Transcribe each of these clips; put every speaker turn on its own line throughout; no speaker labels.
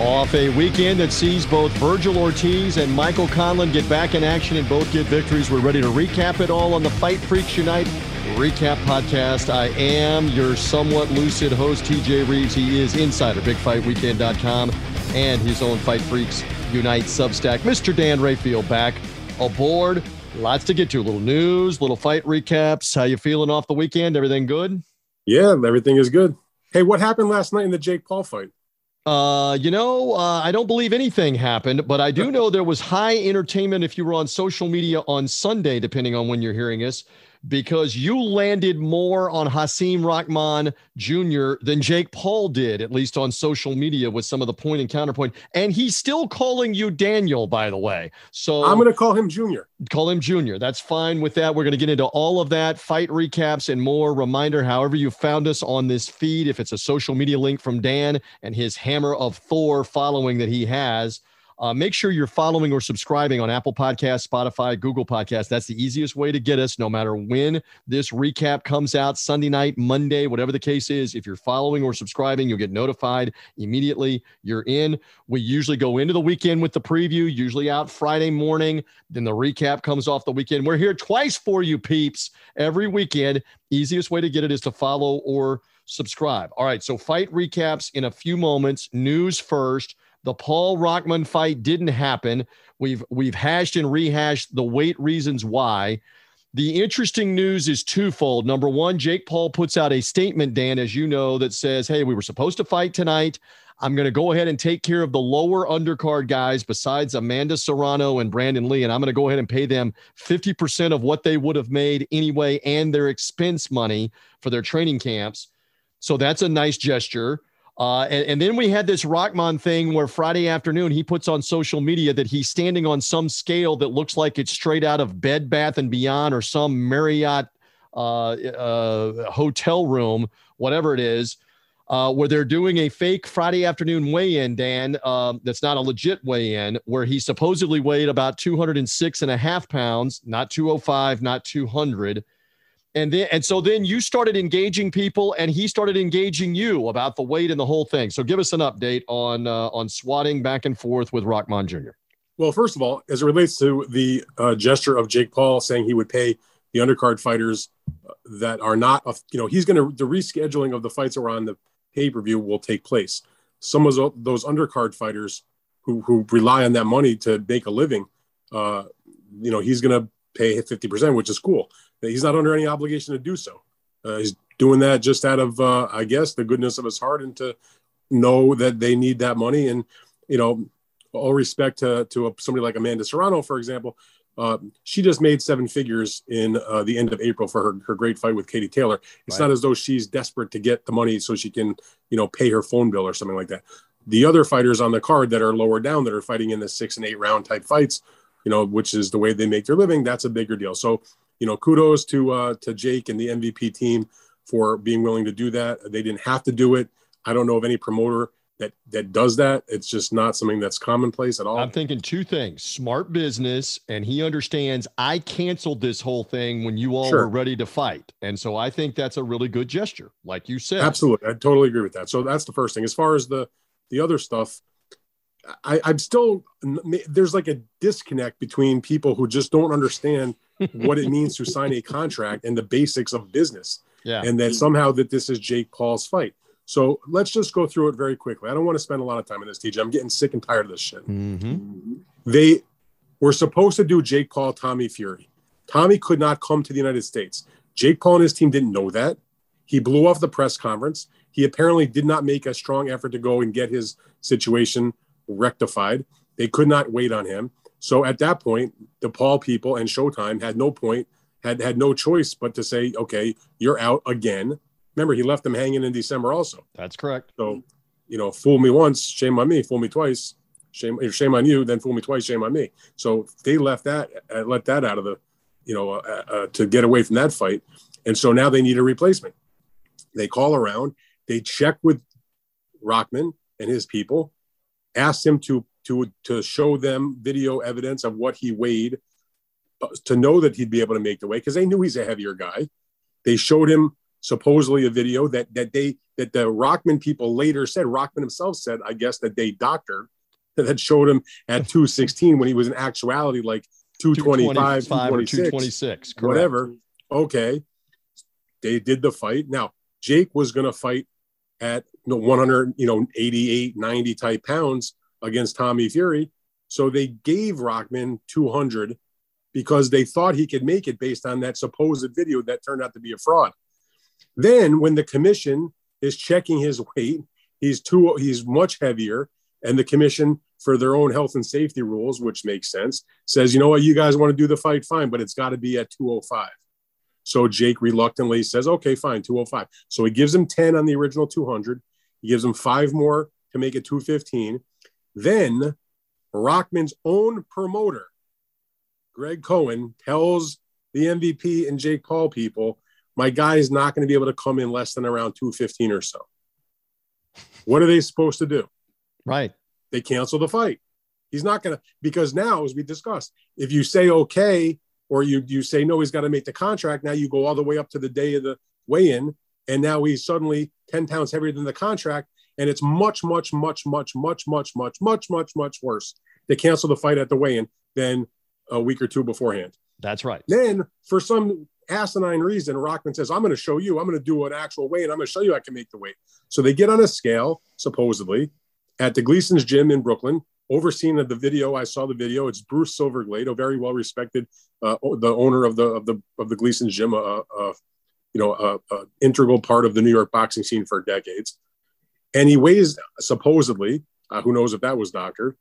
Off a weekend that sees both Vergil Ortiz and Michael Conlan get back in action and both get victories. We're ready to recap it all on the Fight Freaks Unite Recap Podcast. I am your somewhat lucid host, TJ Reeves. He is insider, bigfightweekend.com, and his own Fight Freaks Unite Substack. Mr. Dan Rafael back aboard. Lots to get to. A little news, little fight recaps. How you feeling off the weekend? Everything good?
Yeah, everything is good. Hey, what happened last night in the Jake Paul fight?
Uh, you know, uh, I don't believe anything happened, but I do know there was high entertainment if you were on social media on Sunday, depending on when you're hearing us because you landed more on Hasim Rahman Jr. than Jake Paul did, at least on social media with some of the point and counterpoint. And he's still calling you Daniel, by the way. So
I'm going to call him Junior.
Call him Junior. That's fine with that. We're going to get into all of that, fight recaps, and more. Reminder however you found us on this feed, if it's a social media link from Dan and his hammer of Thor following that he has uh, make sure you're following or subscribing on Apple Podcasts, Spotify, Google Podcasts. That's the easiest way to get us, no matter when this recap comes out Sunday night, Monday, whatever the case is. If you're following or subscribing, you'll get notified immediately. You're in. We usually go into the weekend with the preview, usually out Friday morning. Then the recap comes off the weekend. We're here twice for you, peeps, every weekend. Easiest way to get it is to follow or subscribe. All right. So, fight recaps in a few moments. News first. The Paul Rahman fight didn't happen. We've we've hashed and rehashed the weight reasons why. The interesting news is twofold. Number one, Jake Paul puts out a statement, Dan, as you know, that says, Hey, we were supposed to fight tonight. I'm going to go ahead and take care of the lower undercard guys besides Amanda Serrano and Brandon Lee. And I'm going to go ahead and pay them 50% of what they would have made anyway and their expense money for their training camps. So that's a nice gesture. Uh, and, and, then we had this Rahman thing where Friday afternoon he puts on social media that he's standing on some scale that looks like it's straight out of Bed Bath and Beyond or some Marriott uh, uh, hotel room, whatever it is, uh, where they're doing a fake Friday afternoon weigh-in. Dan, um, that's not a legit weigh-in, where he supposedly weighed about 206 and a half pounds, not 205, not 200 and then and so then you started engaging people and he started engaging you about the weight and the whole thing. So give us an update on uh, on swatting back and forth with rahman jr
well first of all as it relates to the uh, gesture of jake paul saying he would pay the undercard fighters uh, that are not you know he's going to the rescheduling of the fights that are on the pay-per-view will take place. Some of those undercard fighters who, who rely on that money to make a living uh, you know he's going to pay 50% which is cool he's not under any obligation to do so. Uh, he's doing that just out of, uh, I guess, the goodness of his heart and to know that they need that money. And, you know, all respect to, to somebody like Amanda Serrano, for example, uh, she just made seven figures in uh, the end of April for her, her great fight with Katie Taylor. It's right. not as though she's desperate to get the money so she can, you know, pay her phone bill or something like that. The other fighters on the card that are lower down that are fighting in the six and eight round type fights, you know, which is the way they make their living, that's a bigger deal. So you know, kudos to uh, to Jake and the MVP team for being willing to do that. They didn't have to do it. I don't know of any promoter that that does that. It's just not something that's commonplace at all.
I'm thinking two things: smart business, and he understands. I canceled this whole thing when you all sure. were ready to fight, and so I think that's a really good gesture, like you said.
Absolutely, I totally agree with that. So that's the first thing. As far as the the other stuff, I, I'm still there's like a disconnect between people who just don't understand what it means to sign a contract and the basics of business. Yeah. And that somehow that this is Jake Paul's fight. So let's just go through it very quickly. I don't want to spend a lot of time on this, TJ. I'm getting sick and tired of this shit. Mm-hmm. They were supposed to do Jake Paul, Tommy Fury. Tommy could not come to the United States. Jake Paul and his team didn't know that. He blew off the press conference. He apparently did not make a strong effort to go and get his situation rectified. They could not wait on him. So at that point, the Paul people and Showtime had no point, had had no choice but to say, okay, you're out again. Remember, he left them hanging in December also.
That's correct.
So, you know, fool me once, shame on me. Fool me twice, shame shame on you. Then fool me twice, shame on me. So they left that, uh, let that out of the, you know, uh, uh, to get away from that fight. And so now they need a replacement. They call around, they check with Rahman and his people, asked him to to to show them video evidence of what he weighed uh, to know that he'd be able to make the weight because they knew he's a heavier guy. They showed him supposedly a video that that they that the Rahman people later said Rahman himself said I guess that they doctor that showed him at 216 when he was in actuality like 225, 226, 226 whatever. Okay, they did the fight. Now Jake was going to fight at you know, 100, you know, 88, 90 type pounds against Tommy Fury. So they gave Rahman 200 because they thought he could make it based on that supposed video that turned out to be a fraud. Then when the commission is checking his weight, he's too he's much heavier and the commission for their own health and safety rules, which makes sense, says, "You know what, you guys want to do the fight fine, but it's got to be at 205." So Jake reluctantly says, okay, fine, 205. So he gives him 10 on the original 200. He gives him five more to make it 215. Then Rahman's own promoter, Greg Cohen, tells the MVP and Jake Paul people, my guy is not going to be able to come in less than around 215 or so. What are they supposed to do?
Right.
They cancel the fight. He's not going to, because now, as we discussed, if you say okay, or you you say no, he's got to make the contract. Now you go all the way up to the day of the weigh-in, and now he's suddenly 10 pounds heavier than the contract, and it's much, much, much, much, much, much, much, much, much, much worse. They cancel the fight at the weigh-in than a week or two beforehand.
That's right.
Then for some asinine reason, Rahman says, I'm going to show you, I'm going to do an actual weigh, and I'm going to show you I can make the weight. So they get on a scale, supposedly, at the Gleason's gym in Brooklyn overseeing of the video. I saw the video. It's Bruce Silverglade, a very well respected, uh, the owner of the of the of the Gleason's gym, a, a you know, a, a, integral part of the New York boxing scene for decades. And he weighs supposedly, uh, who knows if that was doctor,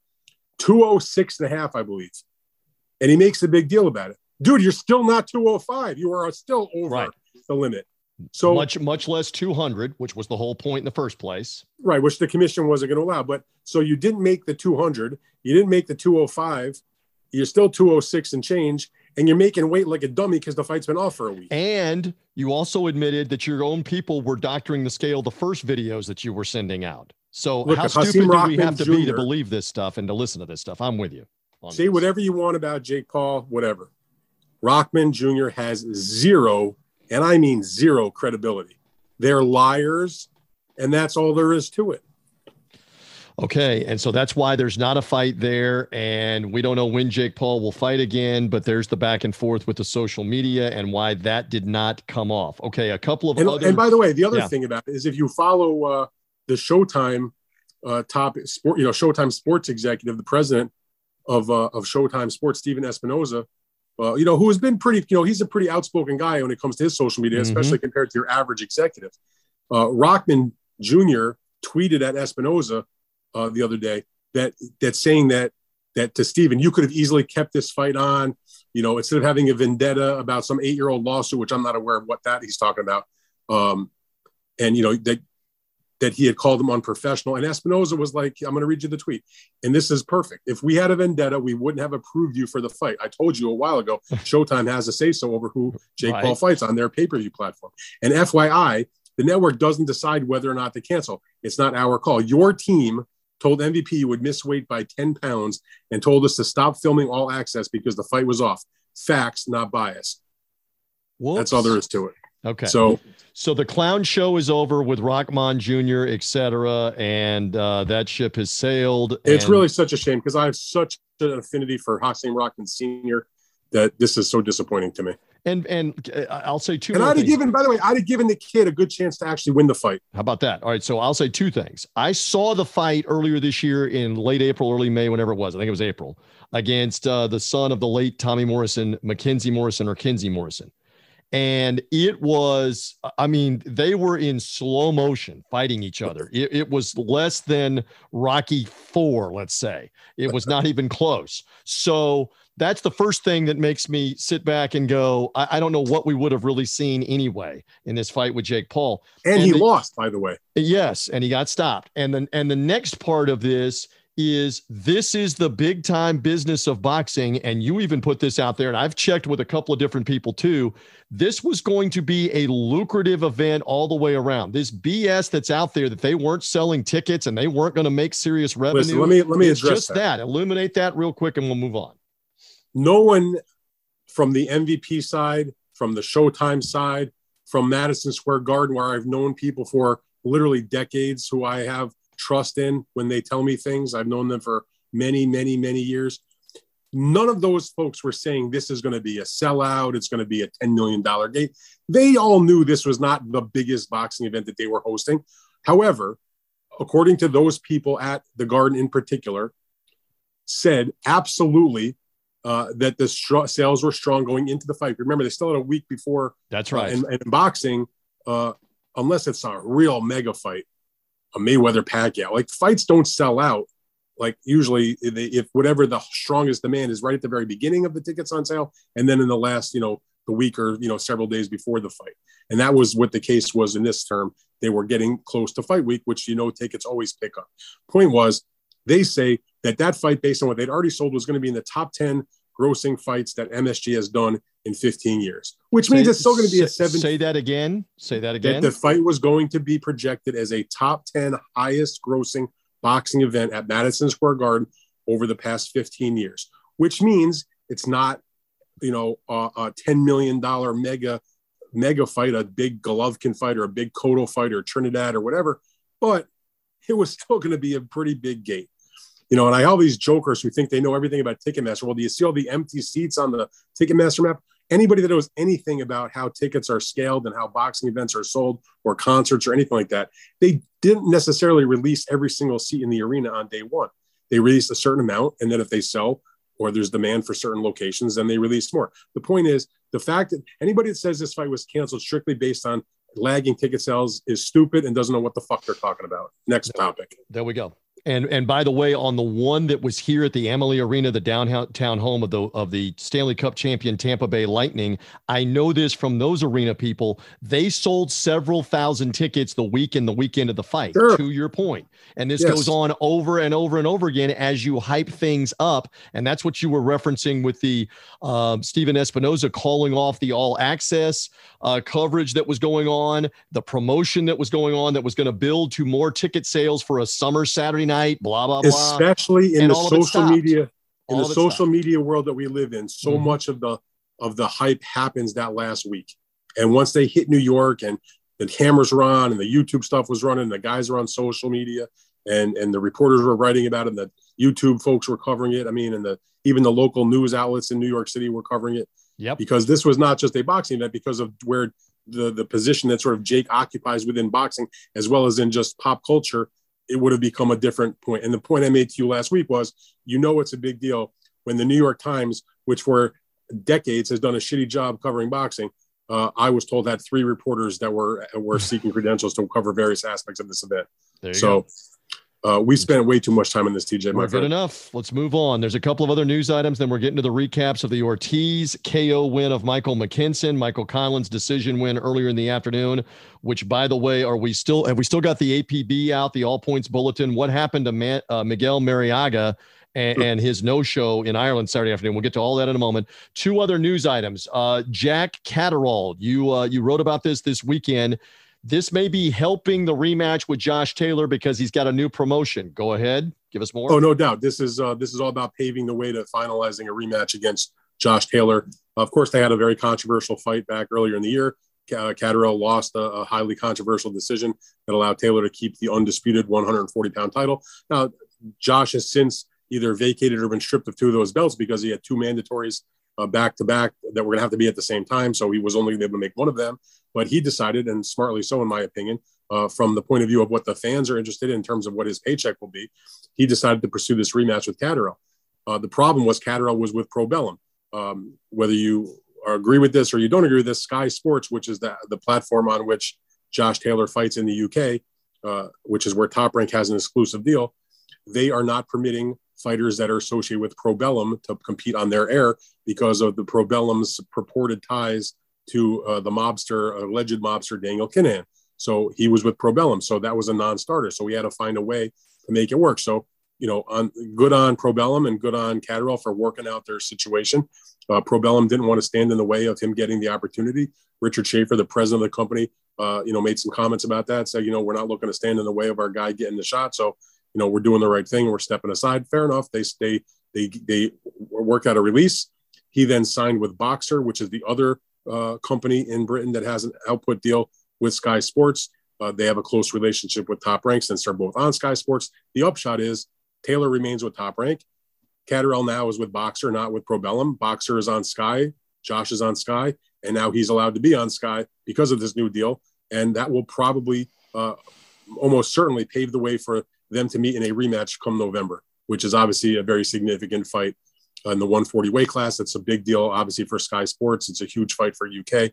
206 and a half, I believe. And he makes a big deal about it. Dude, you're still not 205. You are still over right. the limit.
So much, much less 200, which was the whole point in the first place.
Right, which the commission wasn't going to allow. But so you didn't make the 200, you didn't make the 205, you're still 206 and change, and you're making weight like a dummy because the fight's been off for a week.
And you also admitted that your own people were doctoring the scale the first videos that you were sending out. So Look, how stupid do we have to Jr. be to believe this stuff and to listen to this stuff? I'm with you.
Say this. whatever you want about Jake Paul, whatever. Rahman Jr. has zero and I mean zero credibility. They're liars, and that's all there is to it.
Okay. And so that's why there's not a fight there. And we don't know when Jake Paul will fight again, but there's the back and forth with the social media and why that did not come off. Okay. A couple of
and,
other.
And by the way, the other yeah. thing about it is if you follow uh, the Showtime uh, top sport, you know, Showtime sports executive, the president of, uh, of Showtime Sports, Stephen Espinoza, uh, you know, who has been pretty, you know, he's a pretty outspoken guy when it comes to his social media, mm-hmm. especially compared to your average executive. Uh, Rahman Jr. tweeted at Espinoza uh, the other day that that saying that that to Steven, you could have easily kept this fight on, you know, instead of having a vendetta about some eight year old lawsuit, which I'm not aware of what that he's talking about. Um, and you know that that he had called him unprofessional. And Espinoza was like, I'm going to read you the tweet. And this is perfect. If we had a vendetta, we wouldn't have approved you for the fight. I told you a while ago, Showtime has a say so over who Jake right. Paul fights on their pay per view platform. And FYI, the network doesn't decide whether or not to cancel. It's not our call. Your team told MVP you would miss weight by 10 pounds and told us to stop filming all access because the fight was off. Facts, not bias. Whoops. That's all there is to it.
Okay. So so the clown show is over with Rahman Jr., et cetera, and uh, that ship has sailed.
It's really such a shame because I have such an affinity for Hasim Rahman Sr. that this is so disappointing to me.
And and uh, I'll say two.
And I'd
have
given, by the way, I'd have given the kid a good chance to actually win the fight.
How about that? All right, so I'll say two things. I saw the fight earlier this year in late April, early May, whenever it was. I think it was April against uh, the son of the late Tommy Morrison, Mackenzie Morrison or Kenzie Morrison and it was i mean they were in slow motion fighting each other. It, it, was less than rocky four let's say. It was not even close. So that's the first thing that makes me sit back and go i, I don't know what we would have really seen anyway in this fight with jake paul.
And, and he the, lost by the way.
Yes and he got stopped. And then and the next part of this is this is the big time business of boxing. And you even put this out there, and I've checked with a couple of different people too. This was going to be a lucrative event all the way around. This BS that's out there that they weren't selling tickets and they weren't going to make serious revenue. Listen,
let me let me address
just that. that. Illuminate that real quick, and we'll move on.
No one from the MVP side, from the Showtime side, from Madison Square Garden, where I've known people for literally decades who I have trust in when they tell me things. I've known them for many, many, many years. None of those folks were saying this is going to be a sellout. It's going to be a $10 million gate. They all knew this was not the biggest boxing event that they were hosting. However, according to those people at the Garden in particular, said absolutely uh, that the str- sales were strong going into the fight. Remember, they still had a week before.
That's right.
Uh, and, and boxing, uh, unless it's a real mega fight, a Mayweather Pacquiao, like fights don't sell out. Like usually if whatever the strongest demand is right at the very beginning of the tickets on sale and then in the last you know the week or you know several days before the fight. And that was what the case was in this term. They were getting close to fight week which you know tickets always pick up. Point was they say that that fight based on what they'd already sold was going to be in the top 10 grossing fights that msg has done in 15 years which means say, it's still going to be a seven
say that again say that again
that the fight was going to be projected as a top 10 highest grossing boxing event at Madison Square Garden over the past 15 years, which means it's not, you know, a, a $10 million mega mega fight, a big Golovkin fight or a big Cotto fight or Trinidad or whatever, but it was still going to be a pretty big gate. You know, and I all these jokers who think they know everything about Ticketmaster. Well, do you see all the empty seats on the Ticketmaster map? Anybody that knows anything about how tickets are scaled and how boxing events are sold or concerts or anything like that, they didn't necessarily release every single seat in the arena on day one. They released a certain amount, and then if they sell or there's demand for certain locations, then they release more. The point is the fact that anybody that says this fight was canceled strictly based on lagging ticket sales is stupid and doesn't know what the fuck they're talking about. Next topic.
There we go. And and by the way, on the one that was here at the Amalie Arena, the downtown home of the of the Stanley Cup champion Tampa Bay Lightning, I know this from those arena people. They sold several thousand tickets the week and the weekend of the fight. Sure. To your point, and this yes. goes on over and over and over again as you hype things up, and that's what you were referencing with the um, Stephen Espinoza calling off the all access uh, coverage that was going on, the promotion that was going on that was going to build to more ticket sales for a summer Saturday night night, blah blah
blah. Especially in the social media, in the social stopped. media world that we live in, so mm-hmm. much of the of the hype happens that last week. And once they hit New York and the cameras were on and the YouTube stuff was running, the guys are on social media and and the reporters were writing about it, and the YouTube folks were covering it. I mean, and the even the local news outlets in New York City were covering it.
Yep.
Because this was not just a boxing event, because of where the the position that sort of Jake occupies within boxing, as well as in just pop culture, it would have become a different point. And the point I made to you last week was, you know, it's a big deal when the New York Times, which for decades has done a shitty job covering boxing. Uh, I was told had three reporters that were were seeking credentials to cover various aspects of this event. so. Go. Uh, we spent way too much time on this, TJ.
My good enough. Let's move on. There's a couple of other news items. Then we're getting to the recaps of the Ortiz KO win of Michael McKinson, Michael Conlan's decision win earlier in the afternoon. Which, by the way, are we still have we still got the APB out, the All Points Bulletin? What happened to Man, uh, Miguel Marriaga? And, and, his no show in Ireland Saturday afternoon. We'll get to all that in a moment. Two other news items. Uh, Jack Catterall, you uh, you wrote about this this weekend this may be helping the rematch with Josh Taylor because he's got a new promotion. Go ahead, give us more.
Oh, no doubt. This is uh, this is all about paving the way to finalizing a rematch against Josh Taylor. Of course, they had a very controversial fight back earlier in the year. Uh, lost a, a, highly controversial decision that allowed Taylor to keep the undisputed 140 pound title. Now, Josh has since either vacated or been stripped of two of those belts because he had two mandatories back to back that were going to have to be at the same time. So he was only able to make one of them. But he decided, and smartly so, in my opinion, uh, from the point of view of what the fans are interested in, in terms of what his paycheck will be, he decided to pursue this rematch with Catterall. Uh, the problem was Catterall was with Probellum. Um, whether you agree with this or you don't agree with this, Sky Sports, which is the, the platform on which Josh Taylor fights in the UK, uh, which is where Top Rank has an exclusive deal, they are not permitting fighters that are associated with Probellum to compete on their air because of the Probellum's purported ties to uh, the mobster, alleged mobster Daniel Kinahan. So he was with Probellum. So that was a non-starter. So we had to find a way to make it work. So, you know, on good on Probellum and good on Catterall for working out their situation. Uh, Probellum didn't want to stand in the way of him getting the opportunity. Richard Schaefer, the president of the company, uh, you know, made some comments about that. Said, you know, we're not looking to stand in the way of our guy getting the shot. So you know, we're doing the right thing. We're stepping aside. Fair enough. They they they they work out a release. He then signed with Boxxer, which is the other uh, company in Britain that has an output deal with Sky Sports. Uh, they have a close relationship with Top Rank since they're both on Sky Sports. The upshot is Taylor remains with Top Rank. Catterall now is with Boxxer, not with Probellum. Boxxer is on Sky. Josh is on Sky, and now he's allowed to be on Sky because of this new deal. And that will probably, uh, almost certainly, pave the way for them to meet in a rematch come November, which is obviously a very significant fight in the 140 weight class. It's a big deal, obviously, for Sky Sports. It's a huge fight for UK.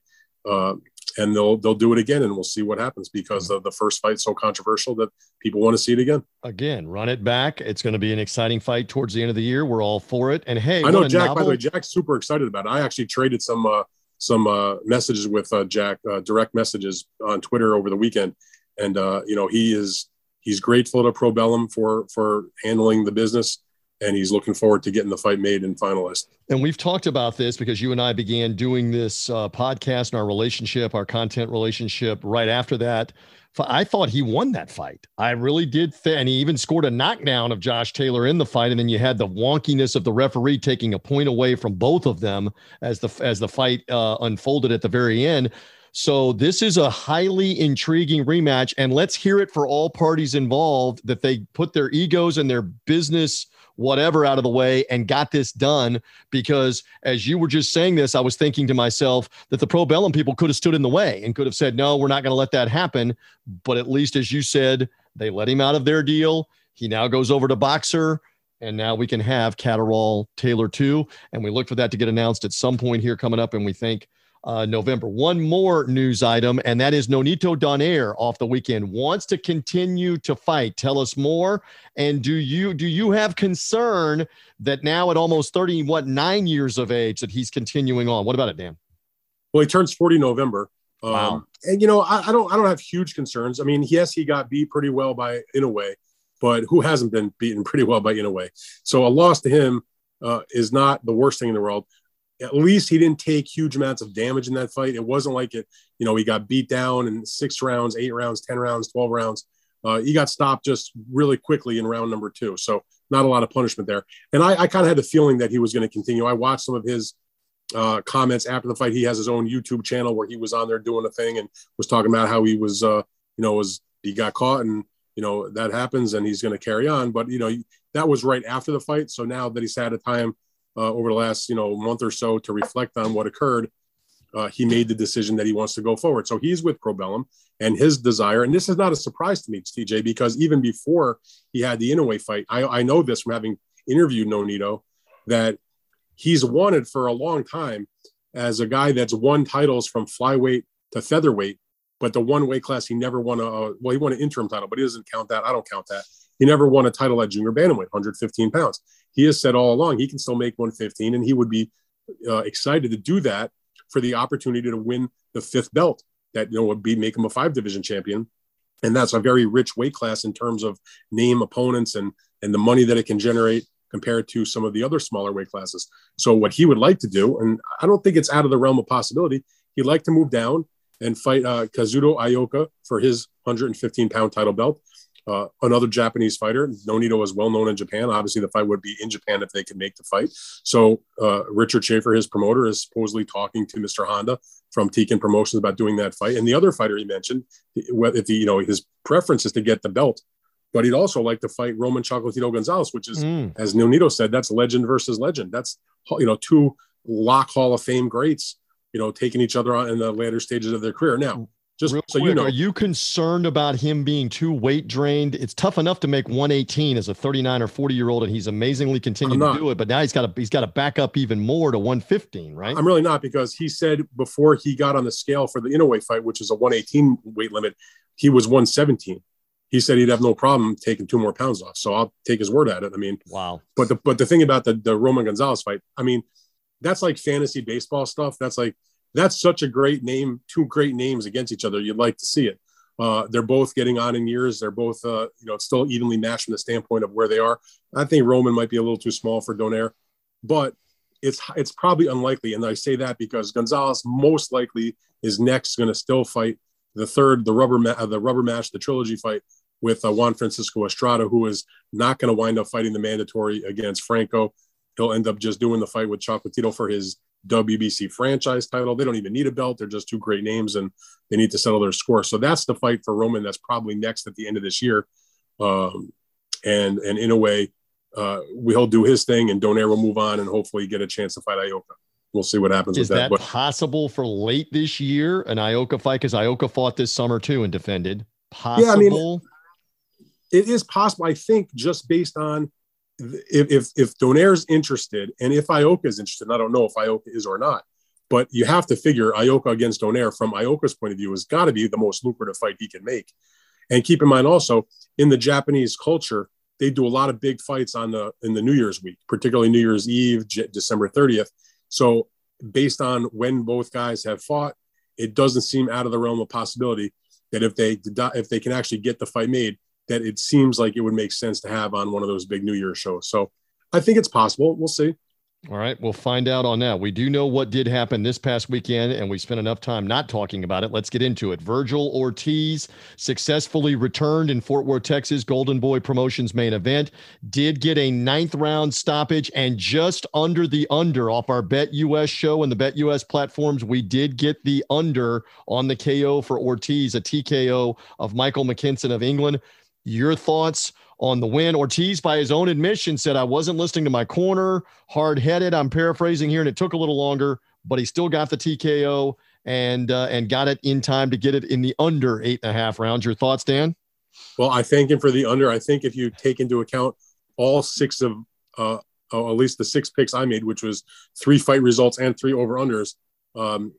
Uh, and they'll they'll do it again, and we'll see what happens because the, the first fight so controversial that people want to see it again.
Again, run it back. It's going to be an exciting fight towards the end of the year. We're all for it. And hey,
I know Jack. Novel... By the way, Jack's super excited about it. I actually traded some uh, some uh, messages with uh, Jack, uh, direct messages on Twitter over the weekend, and uh, you know he is he's grateful to Probellum for for handling the business and he's looking forward to getting the fight made and finalized.
And we've talked about this because you and I began doing this uh, podcast and our relationship, our content relationship right after that. I thought he won that fight. I really did. Th- and he even scored a knockdown of Josh Taylor in the fight. And then you had the wonkiness of the referee taking a point away from both of them as the as the fight uh, unfolded at the very end. So this is a highly intriguing rematch, and let's hear it for all parties involved that they put their egos and their business whatever out of the way and got this done. Because as you were just saying this i was thinking to myself that the Probellum people could have stood in the way and could have said no we're not going to let that happen. But at least as you said they let him out of their deal. He now goes over to Boxxer. and now we can have Catterall Taylor too. And we look for that to get announced at some point here coming up and we think uh, November. One more news item, and that is Nonito Donaire off the weekend wants to continue to fight. Tell us more. And do you do you have concern that now at almost thirty, what nine years of age, that he's continuing on? What about it, Dan?
Well, he turns forty November. Um, wow. And you know, I, I, don't I don't have huge concerns. I mean, yes, he got beat pretty well by Inoue, but who hasn't been beaten pretty well by Inoue? So a loss to him uh, is not the worst thing in the world at least he didn't take huge amounts of damage in that fight. It wasn't like it, you know, he got beat down in six rounds, eight rounds, 10 rounds, 12 rounds. Uh, he got stopped just really quickly in round number two. So not a lot of punishment there. And I, I kind of had the feeling that he was going to continue. I watched some of his uh, comments after the fight. He has his own YouTube channel where he was on there doing a thing and was talking about how he was, uh, you know, was he got caught and you know that happens and he's going to carry on. But you know that was right after the fight. So now that he's had a time uh, over the last you know month or so to reflect on what occurred, uh, he made the decision that he wants to go forward. So he's with Probellum, and his desire, and this is not a surprise to me, TJ, because even before he had the Inoue fight, I, I know this from having interviewed Nonito that he's wanted for a long time as a guy that's won titles from flyweight to featherweight, but the one weight class he never won a well, he won an interim title, but he doesn't count that. I don't count that. He never won a title at junior bantamweight, 115 pounds. He has said all along he can still make 115, and he would be uh, excited to do that for the opportunity to win the fifth belt. That you know would be make him a five division champion, and that's a very rich weight class in terms of name opponents and and the money that it can generate compared to some of the other smaller weight classes. So what he would like to do, and I don't think it's out of the realm of possibility, he'd like to move down and fight uh, Kazuto Ioka for his 115 pound title belt uh, another Japanese fighter. Nonito is well known in Japan. Obviously, the fight would be in Japan if they could make the fight. So uh, Richard Schaefer, his promoter, is supposedly talking to Mr. Honda from Teiken Promotions about doing that fight. And the other fighter he mentioned, if the, you know his preference is to get the belt, but he'd also like to fight Roman Chocolatito Gonzalez, which is, mm. as Nonito said, that's legend versus legend. That's you know two lock Hall of Fame greats, you know, taking each other on in the later stages of their career. Now just Real so quick, you know,
are you concerned about him being too weight drained? It's tough enough to make 118 as a 39 or 40 year old, and he's amazingly continued to do it. But now he's got to he's got to back up even more to 115, right?
I'm really not because he said before he got on the scale for the Inoue fight, which is a 118 weight limit, he was 117. He said he'd have no problem taking two more pounds off. So I'll take his word at it. I mean,
wow.
But the but the thing about the the Roman Gonzalez fight, I mean, that's like fantasy baseball stuff. That's like that's such a great name, two great names against each other. You'd like to see it. Uh, they're both getting on in years. They're both, uh, you know, still evenly matched from the standpoint of where they are. I think Roman might be a little too small for Donaire, but it's it's probably unlikely. And I say that because Gonzalez most likely is next going to still fight the third, the rubber ma- uh, the rubber match, the trilogy fight with uh, Juan Francisco Estrada, who is not going to wind up fighting the mandatory against Franco. He'll end up just doing the fight with Chocolatito for his WBC franchise title. They don't even need a belt. They're just two great names and they need to settle their score. So that's the fight for Roman. That's probably next at the end of this year. Um, and, and in a way, uh, he'll do his thing and Donaire will move on and hopefully get a chance to fight Ioka. We'll see what happens
Is
with that.
that possible for late this year, an Ioka fight? Because Ioka fought this summer too and defended. Possible. Yeah, I mean,
it is possible. I think just based on if if, if Donaire's interested and if Ioka is interested, I don't know if Ioka is or not, but you have to figure Ioka against Donaire from Ioka's point of view has got to be the most lucrative fight he can make. And keep in mind also in the Japanese culture, they do a lot of big fights on the in the New Year's week, particularly New Year's Eve, J- December 30th. So based on when both guys have fought, it doesn't seem out of the realm of possibility that if they if they can actually get the fight made, that it seems like it would make sense to have on one of those big New Year shows. So I think it's possible. We'll see.
All right, we'll find out on that. We do know what did happen this past weekend, and we spent enough time not talking about it. Let's get into it. Virgil Ortiz successfully returned in Fort Worth, Texas, Golden Boy Promotions main event. Did get a ninth round stoppage and just under the under off our BetUS show and the BetUS platforms. We did get the under on the KO for Ortiz, a TKO of Michael McKinson of England. Your thoughts on the win? Ortiz, by his own admission, said, I wasn't listening to my corner, hard headed. I'm paraphrasing here, and it took a little longer, but he still got the TKO and uh, and got it in time to get it in the under eight and a half rounds. Your thoughts, Dan?
Well, I thank him for the under. I think if you take into account all six of, uh, uh, at least the six picks I made, which was three fight results and three over unders, um,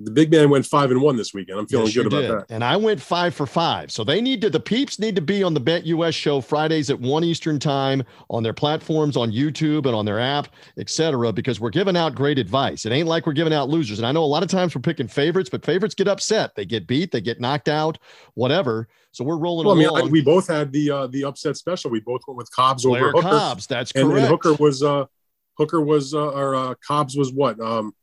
the big man went five and one this weekend. I'm feeling yes, good about did. that.
And I went five for five. So they need to, the peeps need to be on the BetUS show Fridays at one Eastern time on their platforms, on YouTube and on their app, etc. Because we're giving out great advice. It ain't like we're giving out losers. And I know a lot of times we're picking favorites, but favorites get upset. They get beat, they get knocked out, whatever. So we're rolling well, along. I mean,
we both had the uh, the upset special. We both went with Cobbs
Blair
over Hooker.
Cobbs, that's
and.
And
Hooker was uh, Hooker was uh, or uh, Cobbs was what? Um,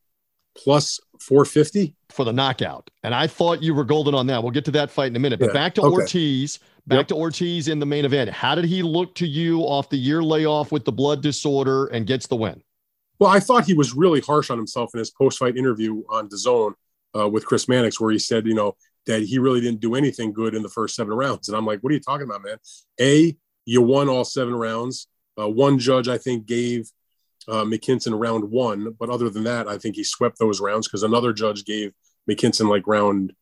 plus 450
for the knockout. And I thought you were golden on that. We'll get to that fight in a minute. But yeah. back to okay. Ortiz, back yep. to Ortiz in the main event. How did he look to you off the year layoff with the blood disorder and gets the win?
Well, I thought he was really harsh on himself in his post-fight interview on DAZN uh, with Chris Mannix, where he said, you know, that he really didn't do anything good in the first seven rounds. And I'm like, what are you talking about, man? A, you won all seven rounds. Uh, one judge, I think, gave uh, McKinson round one. But other than that, I think he swept those rounds because another judge gave McKinson like round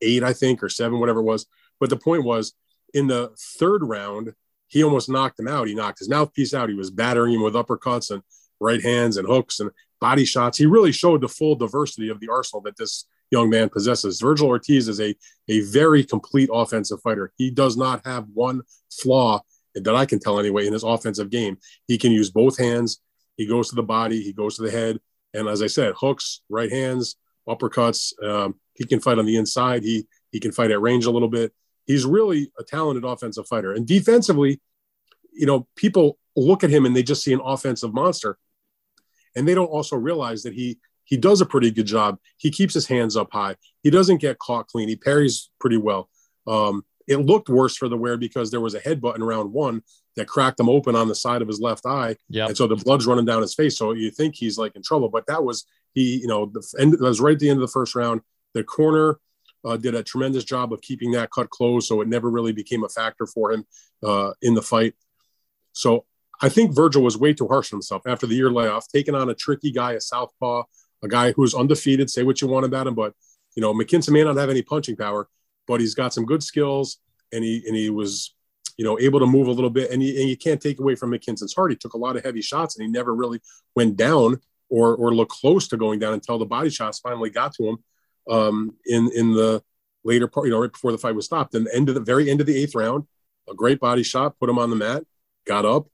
eight, I think, or seven, whatever it was. But the point was, in the third round, he almost knocked him out. He knocked his mouthpiece out. He was battering him with uppercuts and right hands and hooks and body shots. He really showed the full diversity of the arsenal that this young man possesses. Vergil Ortiz is a, a very complete offensive fighter. He does not have one flaw that I can tell anyway in his offensive game. He can use both hands. He goes to the body, he goes to the head, and as I said, hooks, right hands, uppercuts. Um, he can fight on the inside. He he can fight at range a little bit. He's really a talented offensive fighter. And defensively, you know, people look at him and they just see an offensive monster, and they don't also realize that he he does a pretty good job. He keeps his hands up high. He doesn't get caught clean. He parries pretty well. Um, it looked worse for the wear because there was a headbutt in round one that cracked him open on the side of his left eye.
Yeah.
And so the blood's running down his face. So you think he's like in trouble, but that was he, you know, the end that was right at the end of the first round. The corner uh, did a tremendous job of keeping that cut closed. So it never really became a factor for him uh, in the fight. So I think Vergil was way too harsh on himself after the year layoff, taking on a tricky guy, a southpaw, a guy who's undefeated. Say what you want about him, but you know, McKinson may not have any punching power, but he's got some good skills, and he and he was, you know, able to move a little bit. And, he, and you can't take away from McKinson's heart. He took a lot of heavy shots, and he never really went down or or looked close to going down until the body shots finally got to him um, in in the later part, you know, right before the fight was stopped. And the end of the very end of the eighth round, a great body shot, put him on the mat, got up,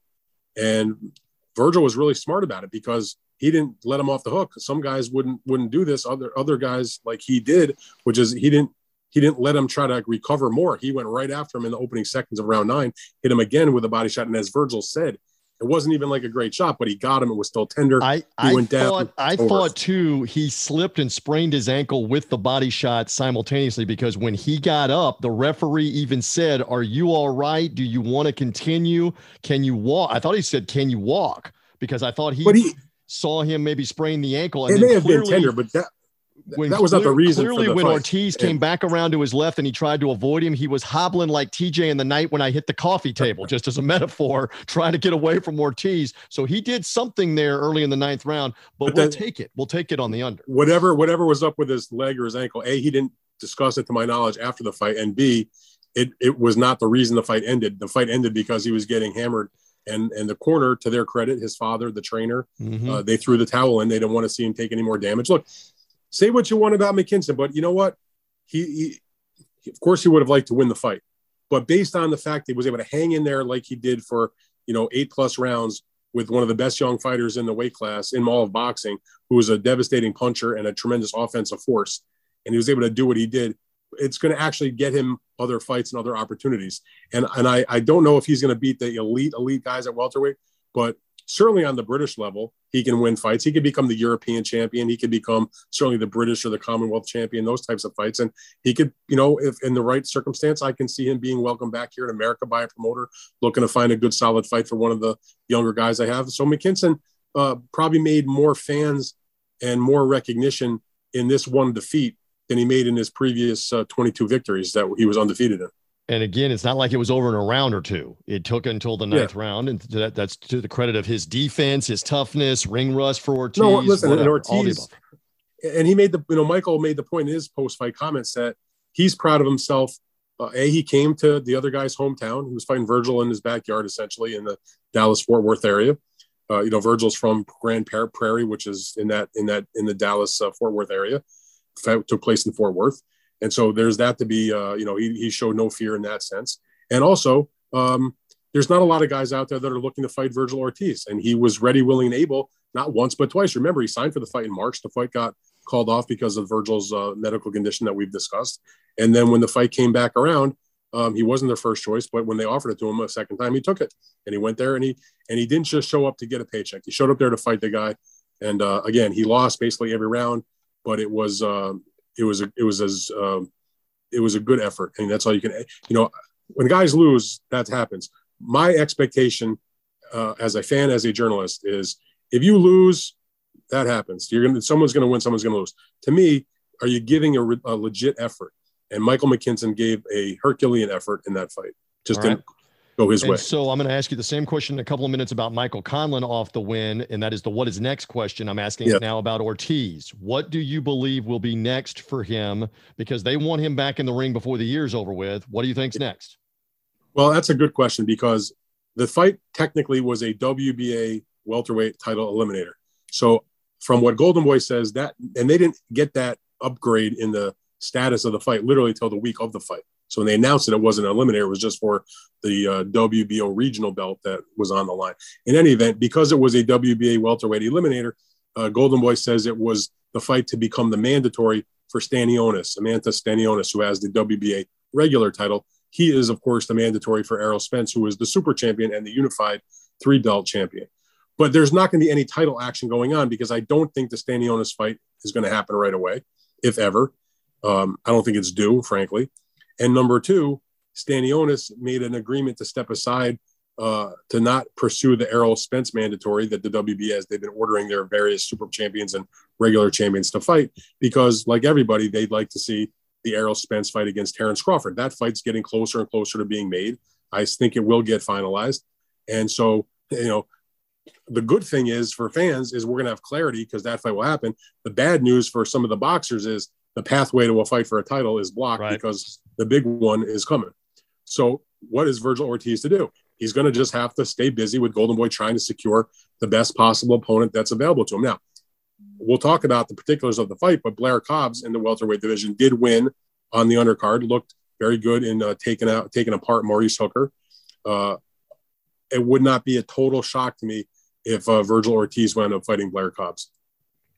and vergil was really smart about it because he didn't let him off the hook. Some guys wouldn't wouldn't do this. Other other guys like he did, which is he didn't he didn't let him try to recover more. He went right after him in the opening seconds of round nine, hit him again with a body shot. And as Vergil said, it wasn't even like a great shot, but he got him. It was still tender.
I, I went thought, down. I over. thought too, he slipped and sprained his ankle with the body shot simultaneously because when he got up, the referee even said, Are you all right? Do you want to continue? Can you walk? I thought he said, Can you walk? Because I thought he,
but he
saw him maybe sprain the ankle.
And it may have been tender, but that when that was not the reason.
Clearly, when
fight.
Ortiz came back around to his left and he tried to avoid him, he was hobbling like TJ in the night when I hit the coffee table, just as a metaphor, trying to get away from Ortiz. So he did something there early in the ninth round, but, but we'll take it. We'll take it on the under.
Whatever, whatever was up with his leg or his ankle, a he didn't discuss it to my knowledge after the fight, and b it it was not the reason the fight ended. The fight ended because he was getting hammered and and the corner to their credit his father the trainer mm-hmm. uh, they threw the towel in they didn't want to see him take any more damage look say what you want about McKinson, but you know what? He, he, of course, he would have liked to win the fight, but based on the fact that he was able to hang in there like he did for you know eight plus rounds with one of the best young fighters in the weight class in all of boxing, who was a devastating puncher and a tremendous offensive force, and he was able to do what he did. It's going to actually get him other fights and other opportunities. And and I I don't know if he's going to beat the elite elite guys at welterweight, but certainly on the British level, he can win fights. He could become the European champion. He could become certainly the British or the Commonwealth champion, those types of fights. And he could, you know, if in the right circumstance, I can see him being welcomed back here in America by a promoter looking to find a good, solid fight for one of the younger guys I have. So McKinson uh, probably made more fans and more recognition in this one defeat than he made in his previous uh, 22 victories that he was undefeated in.
And again, it's not like it was over in a round or two. It took until the ninth yeah. round, and that, that's to the credit of his defense, his toughness, ring rust for Ortiz.
No, listen, whatever, Ortiz, and he made the you know Michael made the point in his post fight comments that he's proud of himself. Uh, a he came to the other guy's hometown. He was fighting Vergil in his backyard, essentially in the Dallas Fort Worth area. Uh, you know, Vergil's from Grand Prairie, which is in that in that in the Dallas uh, Fort Worth area. Took place in Fort Worth. And so there's that to be, uh, you know, he, he showed no fear in that sense. And also, um, there's not a lot of guys out there that are looking to fight Vergil Ortiz. And he was ready, willing, and able, not once, but twice. Remember, he signed for the fight in March. The fight got called off because of Vergil's uh, medical condition that we've discussed. And then when the fight came back around, um, he wasn't their first choice, but when they offered it to him a second time, he took it and he went there and he and he didn't just show up to get a paycheck. He showed up there to fight the guy. And uh, again, he lost basically every round, but it was uh, it was a, it was as um, it was a good effort. and that's all you can. You know, when guys lose, that happens. My expectation uh, as a fan, as a journalist, is if you lose, that happens. You're gonna someone's gonna win, someone's gonna lose. To me, are you giving a, a legit effort? And Michael McKinson gave a Herculean effort in that fight. Just didn't go his
and
way.
So I'm going to ask you the same question in a couple of minutes about Michael Conlan off the win, and that is the what is next question. I'm asking yep. now about Ortiz. What do you believe will be next for him? Because they want him back in the ring before the year's over with. What do you think's next?
Well, that's a good question because the fight technically was a WBA welterweight title eliminator. So from what Golden Boy says, that and they didn't get that upgrade in the status of the fight literally till the week of the fight. So when they announced it, it wasn't an eliminator; it was just for the uh, WBO regional belt that was on the line. In any event, because it was a WBA welterweight eliminator, uh, Golden Boy says it was the fight to become the mandatory for Stanionis, Eimantas Stanionis, who has the WBA regular title. He is, of course, the mandatory for Errol Spence, who is the super champion and the unified three belt champion. But there's not going to be any title action going on because I don't think the Stanionis fight is going to happen right away, if ever. Um, I don't think it's due, frankly. And number two, Stanionis made an agreement to step aside uh, to not pursue the Errol Spence mandatory that the WBA has. They've been ordering their various super champions and regular champions to fight because, like everybody, they'd like to see the Errol Spence fight against Terrence Crawford. That fight's getting closer and closer to being made. I think it will get finalized. And so, you know, the good thing is for fans is we're going to have clarity because that fight will happen. The bad news for some of the boxers is the pathway to a fight for a title is blocked right. because the big one is coming. So, what is Vergil Ortiz to do? He's going to just have to stay busy with Golden Boy trying to secure the best possible opponent that's available to him. Now, we'll talk about the particulars of the fight, but Blair Cobbs in the welterweight division did win on the undercard, looked very good in uh, taking out, taking apart Maurice Hooker. Uh, it would not be a total shock to me if uh, Vergil Ortiz wound up fighting Blair Cobbs.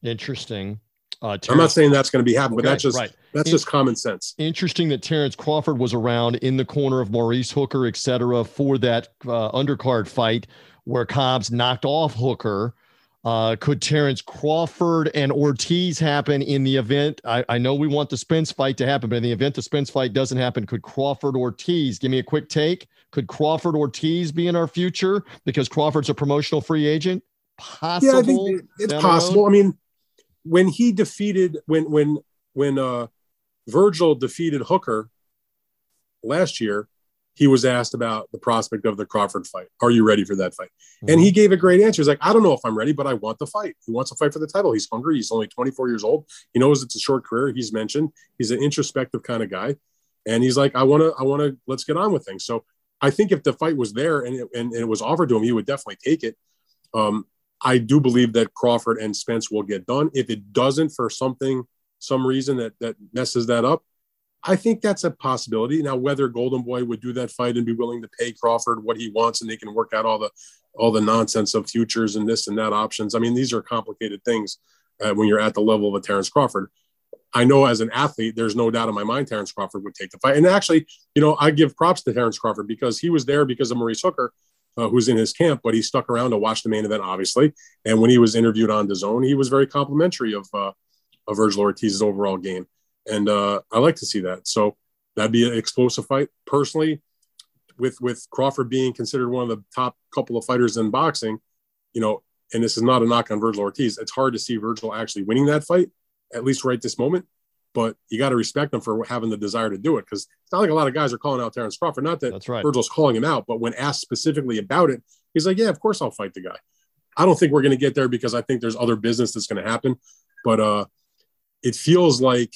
Interesting.
Uh, Terrence, I'm not saying that's going to be happening, okay, but that's just right. that's In, just common sense.
Interesting that Terrence Crawford was around in the corner of Maurice Hooker, et cetera, for that uh, undercard fight where Cobbs knocked off Hooker. Uh, could Terrence Crawford and Ortiz happen in the event? I, I know we want the Spence fight to happen, but in the event the Spence fight doesn't happen, could Crawford Ortiz give me a quick take? Could Crawford Ortiz be in our future because Crawford's a promotional free agent? possible?
Yeah, I think it's possible. I mean, when he defeated when when when uh Vergil defeated Hooker last year, he was asked about the prospect of the Crawford fight. Are you ready for that fight? Mm-hmm. And he gave a great answer. He's like, I don't know if I'm ready, but I want the fight. He wants to fight for the title. He's hungry. He's only 24 years old. He knows it's a short career. He's mentioned he's an introspective kind of guy. And he's like, I want to, I want to, let's get on with things. So I think if the fight was there and it, and, and it was offered to him, he would definitely take it. Um, I do believe that Crawford and Spence will get done. If it doesn't for something, some reason that that messes that up, I think that's a possibility. Now, whether Golden Boy would do that fight and be willing to pay Crawford what he wants, and they can work out all the all the nonsense of futures and this and that options. I mean, these are complicated things uh, when you're at the level of a Terrence Crawford. I know as an athlete, there's no doubt in my mind Terrence Crawford would take the fight. And actually, you know, I give props to Terrence Crawford because he was there because of Maurice Hooker, uh, who's in his camp, but he stuck around to watch the main event, obviously. And when he was interviewed on DAZN, he was very complimentary of uh, of Vergil Ortiz's overall game and uh, I like to see that. So that'd be an explosive fight. Personally, with with Crawford being considered one of the top couple of fighters in boxing, you know, and this is not a knock on Vergil Ortiz. It's hard to see Vergil actually winning that fight, at least right this moment. But you got to respect them for having the desire to do it because it's not like a lot of guys are calling out Terrence Crawford. Not that
That's right.
Vergil's calling him out, but when asked specifically about it, he's like, "Yeah, of course I'll fight the guy." I don't think we're going to get there because I think there's other business that's going to happen. But uh, it feels like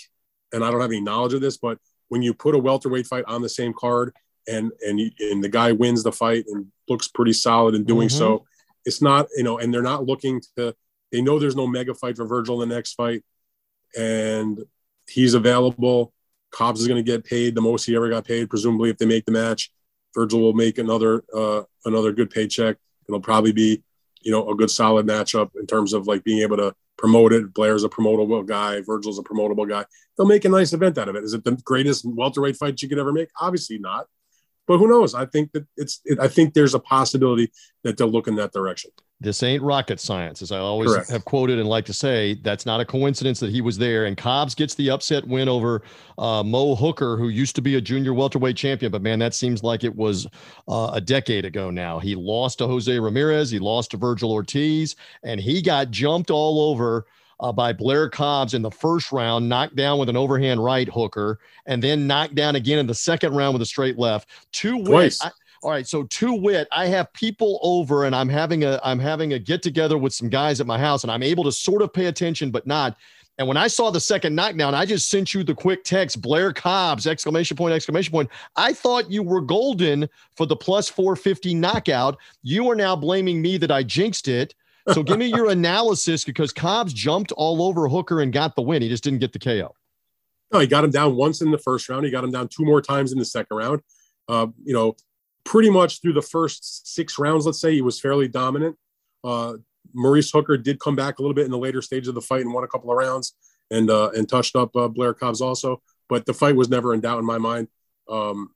and I don't have any knowledge of this, but when you put a welterweight fight on the same card and and you, and the guy wins the fight and looks pretty solid in doing mm-hmm. so, it's not you know, and they're not looking to. They know there's no mega fight for Vergil in the next fight, and he's available. Cobbs is going to get paid the most he ever got paid, presumably if they make the match. Vergil will make another uh, another good paycheck. It'll probably be you know a good solid matchup in terms of like being able to promoted. Blair's a promotable guy. Vergil's a promotable guy. They'll make a nice event out of it. Is it the greatest welterweight fight you could ever make? Obviously not. But who knows? I think that it's. It, I think there's a possibility that they'll look in that direction.
This ain't rocket science, as I always Correct. have quoted and like to say. That's not a coincidence that he was there. And Cobbs gets the upset win over uh, Mo Hooker, who used to be a junior welterweight champion. But man, that seems like it was uh, a decade ago now. He lost to Jose Ramirez. He lost to Vergil Ortiz, and he got jumped all over uh, by Blair Cobbs in the first round, knocked down with an overhand right hooker, and then knocked down again in the second round with a straight left. Two wins. All right, so to wit. I have people over, and I'm having a I'm having a get together with some guys at my house, and I'm able to sort of pay attention, but not. And when I saw the second knockdown, I just sent you the quick text, Blair Cobbs, exclamation point, exclamation point. I thought you were golden for the plus 450 knockout. You are now blaming me that I jinxed it. So give me your analysis because Cobbs jumped all over Hooker and got the win. He just didn't get the KO.
No, he got him down once in the first round. He got him down two more times in the second round. Uh, you know, pretty much through the first six rounds, let's say, he was fairly dominant. Uh, Maurice Hooker did come back a little bit in the later stage of the fight and won a couple of rounds and uh, and touched up uh, Blair Cobbs also. But the fight was never in doubt in my mind. Um,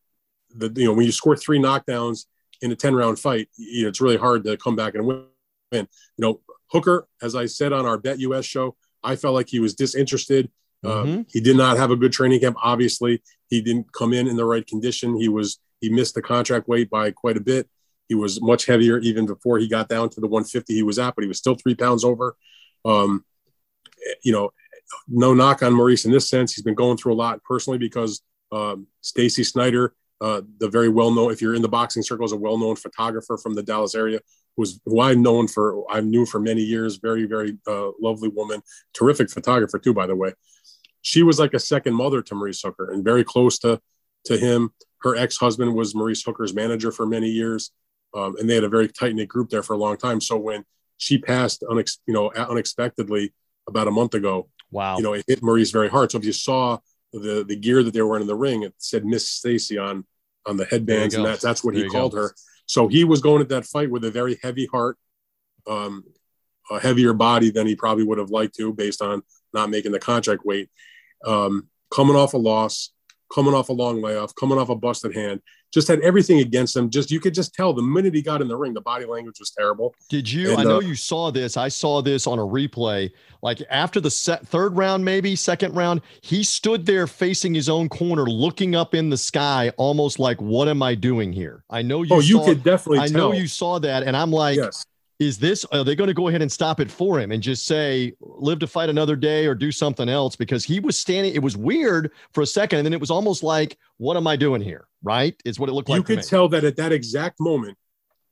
the you know when you score three knockdowns in a ten round fight, you know, it's really hard to come back and win. You know, Hooker, as I said on our BetUS show, I felt like he was disinterested. Uh, mm-hmm. Uh, he did not have a good training camp. Obviously, he didn't come in in the right condition. He was he missed the contract weight by quite a bit. He was much heavier even before he got down to the 150 he was at, but he was still three pounds over. Um, you know, no knock on Maurice in this sense. He's been going through a lot personally because um, Stacy Snyder, uh, the very well known, if you're in the boxing circles, a well known photographer from the Dallas area, was who I've known for I've knew for many years. Very very uh, lovely woman, terrific photographer too, by the way. She was like a second mother to Maurice Hooker and very close to to him. Her ex husband was Maurice Hooker's manager for many years, um, and they had a very tight knit group there for a long time. So when she passed, unex- you know, unexpectedly about a month ago,
wow,
you know, it hit Maurice very hard. So if you saw the the gear that they were wearing in the ring, it said Miss Stacy on on the headbands, and that that's what there he called go. her. So he was going at that fight with a very heavy heart, um, a heavier body than he probably would have liked to, based on not making the contract weight. Um, coming off a loss, coming off a long layoff, coming off a busted hand, just had everything against him. Just you could just tell the minute he got in the ring, the body language was terrible.
Did you? And, I know uh, you saw this. I saw this on a replay. Like after the set, third round, maybe second round, he stood there facing his own corner, looking up in the sky, almost like, "What am I doing here?" I know you.
Oh, you could definitely.
I
tell.
know you saw that, and I'm like. Yes is this are they going to go ahead and stop it for him and just say live to fight another day or do something else because he was standing it was weird for a second and then it was almost like what am i doing here right is what it looked like
you could tell that at that exact moment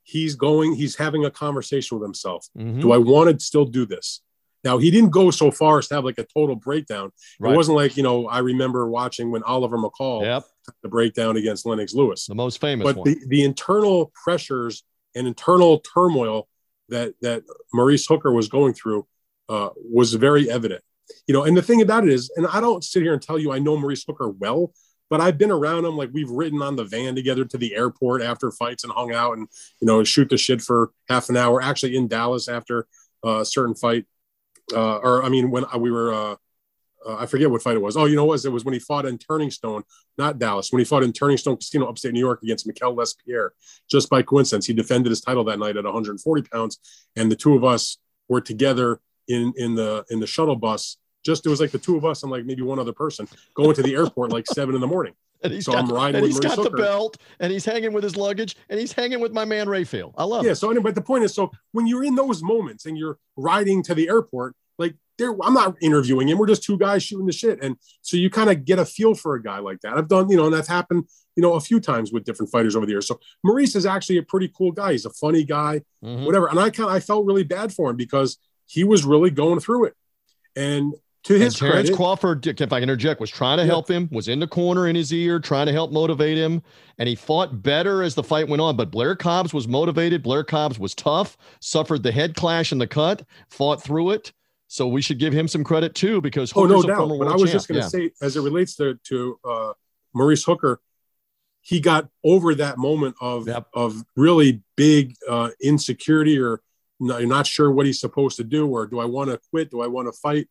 he's going he's having a conversation with himself mm-hmm. do i want to still do this now he didn't go so far as to have like a total breakdown right. it wasn't like you know i remember watching when oliver mccall
yep.
the breakdown against lennox lewis
the most famous
but
one.
the, the internal pressures and internal turmoil that that Maurice Hooker was going through uh, was very evident. You know, and the thing about it is, and I don't sit here and tell you I know Maurice Hooker well, but I've been around him. Like we've ridden on the van together to the airport after fights and hung out and you know shoot the shit for half an hour. Actually, in Dallas after uh, a certain fight, uh, or I mean when we were uh, I forget what fight it was. Oh, you know what? It was when he fought in Turning Stone, not Dallas, when he fought in Turning Stone Casino, upstate New York, against Mikkel LesPierre. Just by coincidence, he defended his title that night at 140 pounds, and the two of us were together in in the in the shuttle bus. Just it was like the two of us and like maybe one other person going to the airport like seven in the morning.
And he's so got, I'm riding and he's got the belt, and he's hanging with his luggage, and he's hanging with my man Rafael. I love.
Yeah.
It.
So, anyway, but the point is, so when you're in those moments and you're riding to the airport, like there, I'm not interviewing him. We're just two guys shooting the shit. And so you kind of get a feel for a guy like that. I've done, you know, and that's happened, you know, a few times with different fighters over the years. So Maurice is actually a pretty cool guy. He's a funny guy, mm-hmm. whatever. And I kind of, I felt really bad for him because he was really going through it. And to his
and Terrence
credit,
Crawford, if I can interject, was trying to yeah. help him, was in the corner in his ear, trying to help motivate him, and he fought better as the fight went on. But Blair Cobbs was motivated. Blair Cobbs was tough, suffered the head clash in the cut, fought through it. So we should give him some credit too, because
Hooker's oh no doubt. But I was champ. just going to yeah. say, as it relates to to uh, Maurice Hooker, he got over that moment of yep. of really big uh, insecurity, or not, you're not sure what he's supposed to do, or do I want to quit? Do I want to fight?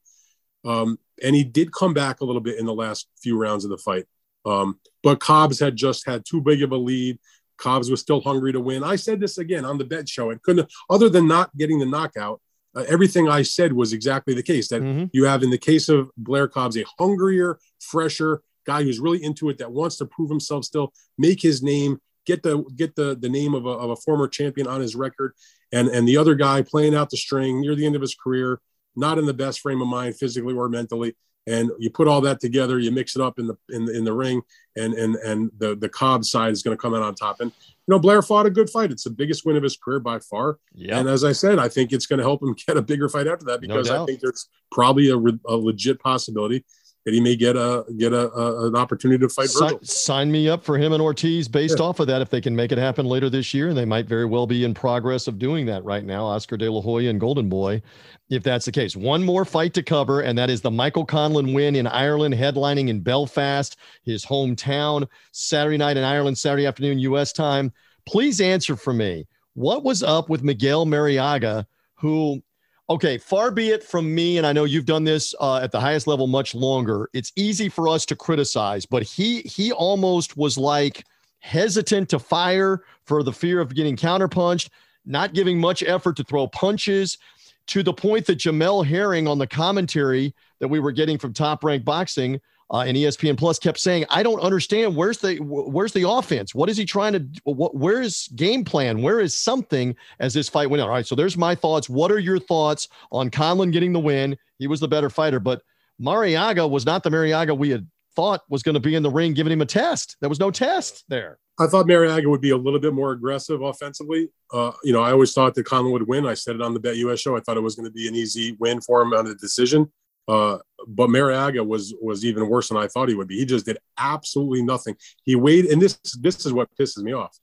Um, and he did come back a little bit in the last few rounds of the fight. Um, but Cobbs had just had too big of a lead. Cobbs was still hungry to win. I said this again on the bet show. It couldn't, other than not getting the knockout, uh, everything I said was exactly the case. That mm-hmm. you have in the case of Blair Cobbs, a hungrier, fresher guy who's really into it, that wants to prove himself still, make his name, get the get the the name of a, of a former champion on his record, and and the other guy playing out the string near the end of his career, not in the best frame of mind physically or mentally. And you put all that together, you mix it up in the in the, in the ring, and and and the the Cobb side is going to come out on top. And you know, Blair fought a good fight. It's the biggest win of his career by far.
Yeah.
And as I said, I think it's going to help him get a bigger fight after that because no I think there's probably a, a legit possibility that he may get a get a, a an opportunity to fight
sign, sign, me up for him and Ortiz based yeah. off of that if they can make it happen later this year, and they might very well be in progress of doing that right now. Oscar De La Hoya and Golden Boy, if that's the case. One more fight to cover, and that is the Michael Conlan win in Ireland, headlining in Belfast, his hometown, Saturday night in Ireland, Saturday afternoon U.S. time. Please answer for me. What was up with Miguel Marriaga, who Okay, far be it from me, and I know you've done this uh, at the highest level much longer. It's easy for us to criticize, but he he almost was like hesitant to fire for the fear of getting counterpunched, not giving much effort to throw punches, to the point that Jamel Herring on the commentary that we were getting from Top Rank Boxing uh, and ESPN Plus kept saying, "I don't understand. Where's the where's the offense? What is he trying to? What where is game plan? Where is something as this fight went on?" All right, so there's my thoughts. What are your thoughts on Conlan getting the win? He was the better fighter, but Marriaga was not the Marriaga we had thought was going to be in the ring, giving him a test. There was no test there.
I thought Marriaga would be a little bit more aggressive offensively. Uh, you know, I always thought that Conlan would win. I said it on the BetUS show. I thought it was going to be an easy win for him on the decision. Uh, but Marriaga was was even worse than I thought he would be. He just did absolutely nothing. He weighed, and this this is what pisses me off.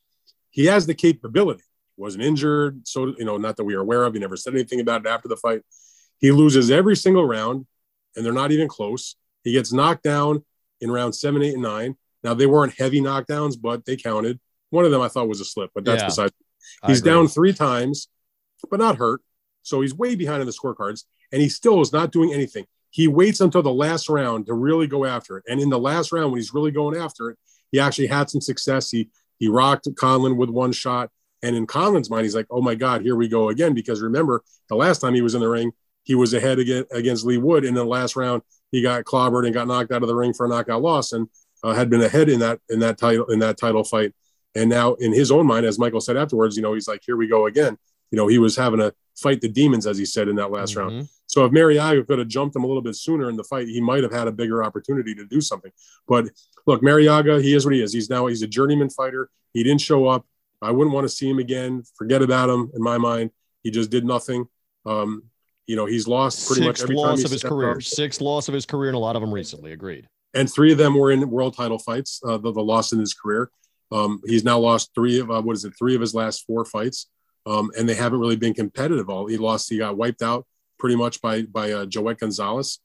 He has the capability. Wasn't injured, so you know, not that we are aware of. He never said anything about it after the fight. He loses every single round, and they're not even close. He gets knocked down in round seven, eight, and nine. Now they weren't heavy knockdowns, but they counted. One of them I thought was a slip, but that's yeah, besides. He's down three times, but not hurt. So he's way behind in the scorecards, and he still is not doing anything he waits until the last round to really go after it. And in the last round, when he's really going after it, he actually had some success. He he rocked Conlan with one shot. And in Conlan's mind, he's like, oh my God, here we go again. Because remember, the last time he was in the ring, he was ahead against Leigh Wood. And in the last round, he got clobbered and got knocked out of the ring for a knockout loss and uh, had been ahead in that in that title in that title fight. And now in his own mind, as Michael said afterwards, you know, he's like, here we go again. you know, he was having to fight the demons, as he said in that last mm-hmm. round. So if Marriaga could have jumped him a little bit sooner in the fight, he might have had a bigger opportunity to do something. But look, Marriaga, he is what he is. He's now he's a journeyman fighter. He didn't show up. I wouldn't want to see him again. Forget about him in my mind. He just did nothing. Um, you know, he's lost pretty
Sixth
much every
loss
time
of his career. Up. Sixth loss of his career, and a lot of them recently. Agreed.
And three of them were in world title fights. Uh, the, the loss in his career. Um, he's now lost three of uh, what is it? Three of his last four fights, um, and they haven't really been competitive. All he lost, he got wiped out pretty much by by uh, Joet Gonzalez.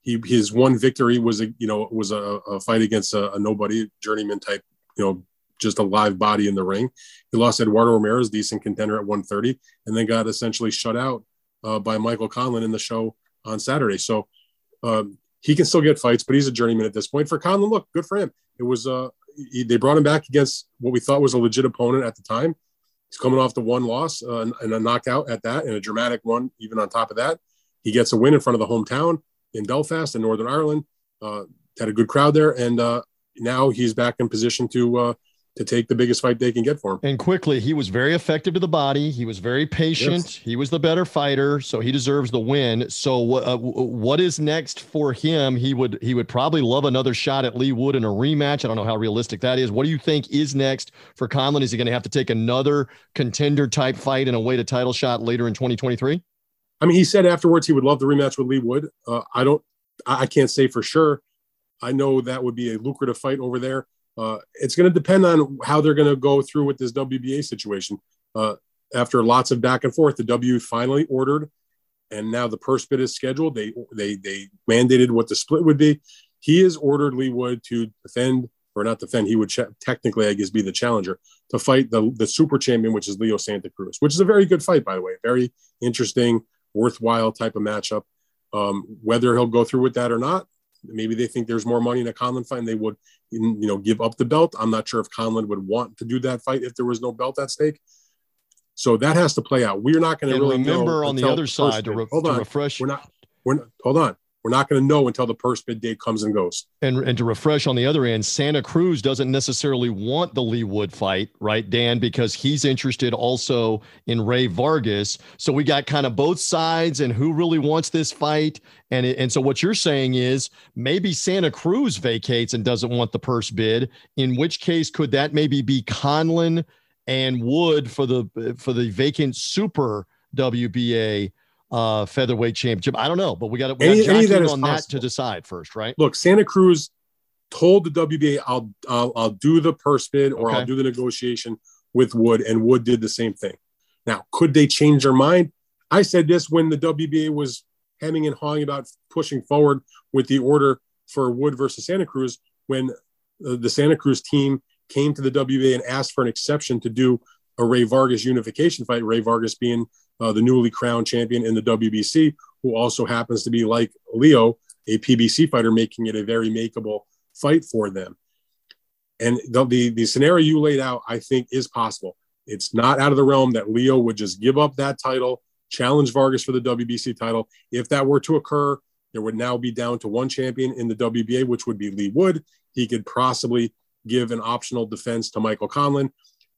He his one victory was a you know was a, a fight against a, a, nobody journeyman type you know just a live body in the ring. He lost Eduardo Ramirez, decent contender at 130, and then got essentially shut out uh, by Michael Conlan in the show on Saturday. So um, he can still get fights, but he's a journeyman at this point. For Conlan, look, good for him. It was uh, he, they brought him back against what we thought was a legit opponent at the time. He's coming off the one loss uh, and a knockout at that, and a dramatic one even on top of that. He gets a win in front of the hometown in Belfast in Northern Ireland. Uh, had a good crowd there, and uh, now he's back in position to uh, to take the biggest fight they can get for him.
And quickly, he was very effective to the body. He was very patient. Yes. He was the better fighter, so he deserves the win. So, uh, what is next for him? He would he would probably love another shot at Leigh Wood in a rematch. I don't know how realistic that is. What do you think is next for Conlan? Is he going to have to take another contender type fight and await a title shot later in 2023?
I mean, he said afterwards he would love the rematch with Leigh Wood. Uh, I don't, I can't say for sure. I know that would be a lucrative fight over there. Uh, it's going to depend on how they're going to go through with this WBA situation. Uh, after lots of back and forth, the W finally ordered, and now the purse bid is scheduled. They they they mandated what the split would be. He has ordered Leigh Wood to defend or not defend. He would ch- technically, I guess, be the challenger to fight the the super champion, which is Leo Santa Cruz, which is a very good fight, by the way. Very interesting, worthwhile type of matchup. Um, whether he'll go through with that or not, maybe they think there's more money in a Conlan fight and they would, you know, give up the belt. I'm not sure if Conlan would want to do that fight if there was no belt at stake. So that has to play out. We're not going to really
remember on the other side to, re- hold on. refresh.
We're not. We're not. Hold on. We're not going to know until the purse bid date comes and goes.
And and to refresh on the other end, Santa Cruz doesn't necessarily want the Leigh Wood fight, right, Dan? Because he's interested also in Rey Vargas. So we got kind of both sides and who really wants this fight. And and so what you're saying is maybe Santa Cruz vacates and doesn't want the purse bid. In which case, could that maybe be Conlan and Wood for the for the vacant Super WBA? Uh, featherweight championship. I don't know, but we got to
any, any
that on possible. that to decide first, right?
Look, Santa Cruz told the WBA, "I'll I'll, I'll do the purse bid or okay. I'll do the negotiation with Wood," and Wood did the same thing. Now, could they change their mind? I said this when the WBA was hemming and hawing about pushing forward with the order for Wood versus Santa Cruz when uh, the Santa Cruz team came to the WBA and asked for an exception to do a Rey Vargas unification fight. Rey Vargas being uh, the newly crowned champion in the WBC, who also happens to be like Leo, a PBC fighter, making it a very makeable fight for them. And the, the, the scenario you laid out, I think, is possible. It's not out of the realm that Leo would just give up that title, challenge Vargas for the WBC title. If that were to occur, there would now be down to one champion in the WBA, which would be Leigh Wood. He could possibly give an optional defense to Michael Conlan.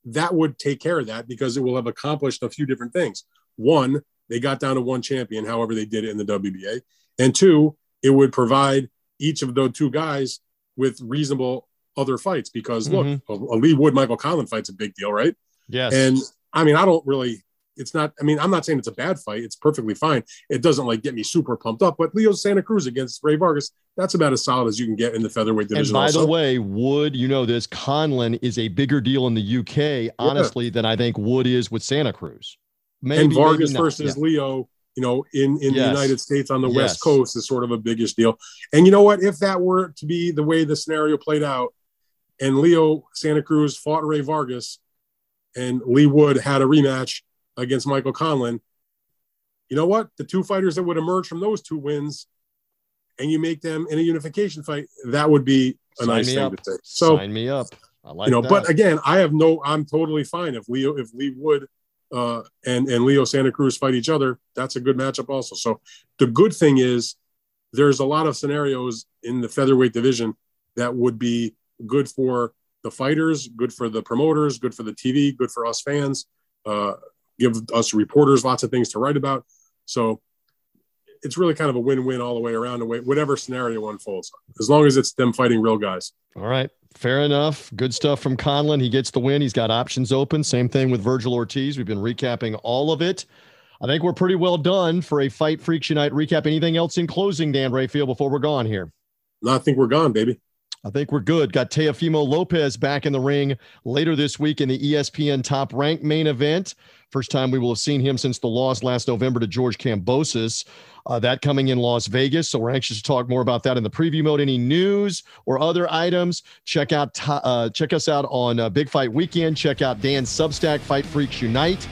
That would take care of that because it will have accomplished a few different things. One, they got down to one champion, however they did it in the WBA. And two, it would provide each of those two guys with reasonable other fights because mm-hmm. look, a, Leigh Wood Michael Conlan fight's a big deal, right?
Yes.
And I mean, I don't really. It's not. I mean, I'm not saying it's a bad fight. It's perfectly fine. It doesn't like get me super pumped up. But Leo Santa Cruz against Rey Vargas, that's about as solid as you can get in the featherweight division.
And by
also.
the way, Wood, you know this, Conlan is a bigger deal in the UK, honestly, yeah. than I think Wood is with Santa Cruz.
Maybe, and Vargas versus yeah. Leo, you know, in in yes. the United States on the yes. West Coast is sort of a biggish deal. And you know what? If that were to be the way the scenario played out, and Leo Santa Cruz fought Rey Vargas, and Leigh Wood had a rematch against Michael Conlan, you know what? The two fighters that would emerge from those two wins, and you make them in a unification fight, that would be a Sign nice thing
up.
to say. So
Sign me up. I like
you know,
that.
but again, I have no. I'm totally fine if Leo if Leigh Wood uh, and and Leo Santa Cruz fight each other, that's a good matchup also. So the good thing is there's a lot of scenarios in the featherweight division that would be good for the fighters, good for the promoters, good for the TV, good for us fans. Uh, give us reporters lots of things to write about. So it's really kind of a win-win all the way around, whatever scenario unfolds, as long as it's them fighting real guys.
All right, fair enough. Good stuff from Conlan. He gets the win. He's got options open. Same thing with Vergil Ortiz. We've been recapping all of it. I think we're pretty well done for a Fight Freaks Unite recap. Anything else in closing, Dan Rafael, before we're gone here?
No, I think we're gone, baby.
I think we're good. Got Teofimo Lopez back in the ring later this week in the ESPN Top Rank main event. First time we will have seen him since the loss last November to George Kambosos. Uh, that coming in Las Vegas. So we're anxious to talk more about that in the preview mode. Any news or other items? Check out uh, check us out on uh, Big Fight Weekend. Check out Dan's Substack, Fight Freaks Unite.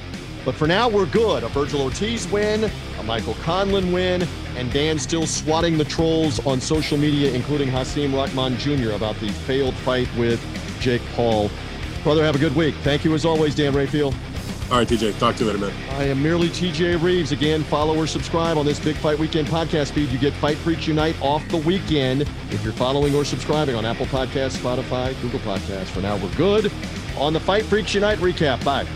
But for now, we're good. A Vergil Ortiz win, a Michael Conlan win, and Dan still swatting the trolls on social media, including Hasim Rahman Jr. about the failed fight with Jake Paul. Brother, have a good week. Thank you as always, Dan Rafael.
All right, TJ. Talk to you later, man.
I am merely TJ Reeves. Again, follow or subscribe on this Big Fight Weekend podcast feed. You get Fight Freaks Unite off the weekend if you're following or subscribing on Apple Podcasts, Spotify, Google Podcasts. For now, we're good on the Fight Freaks Unite recap. Bye.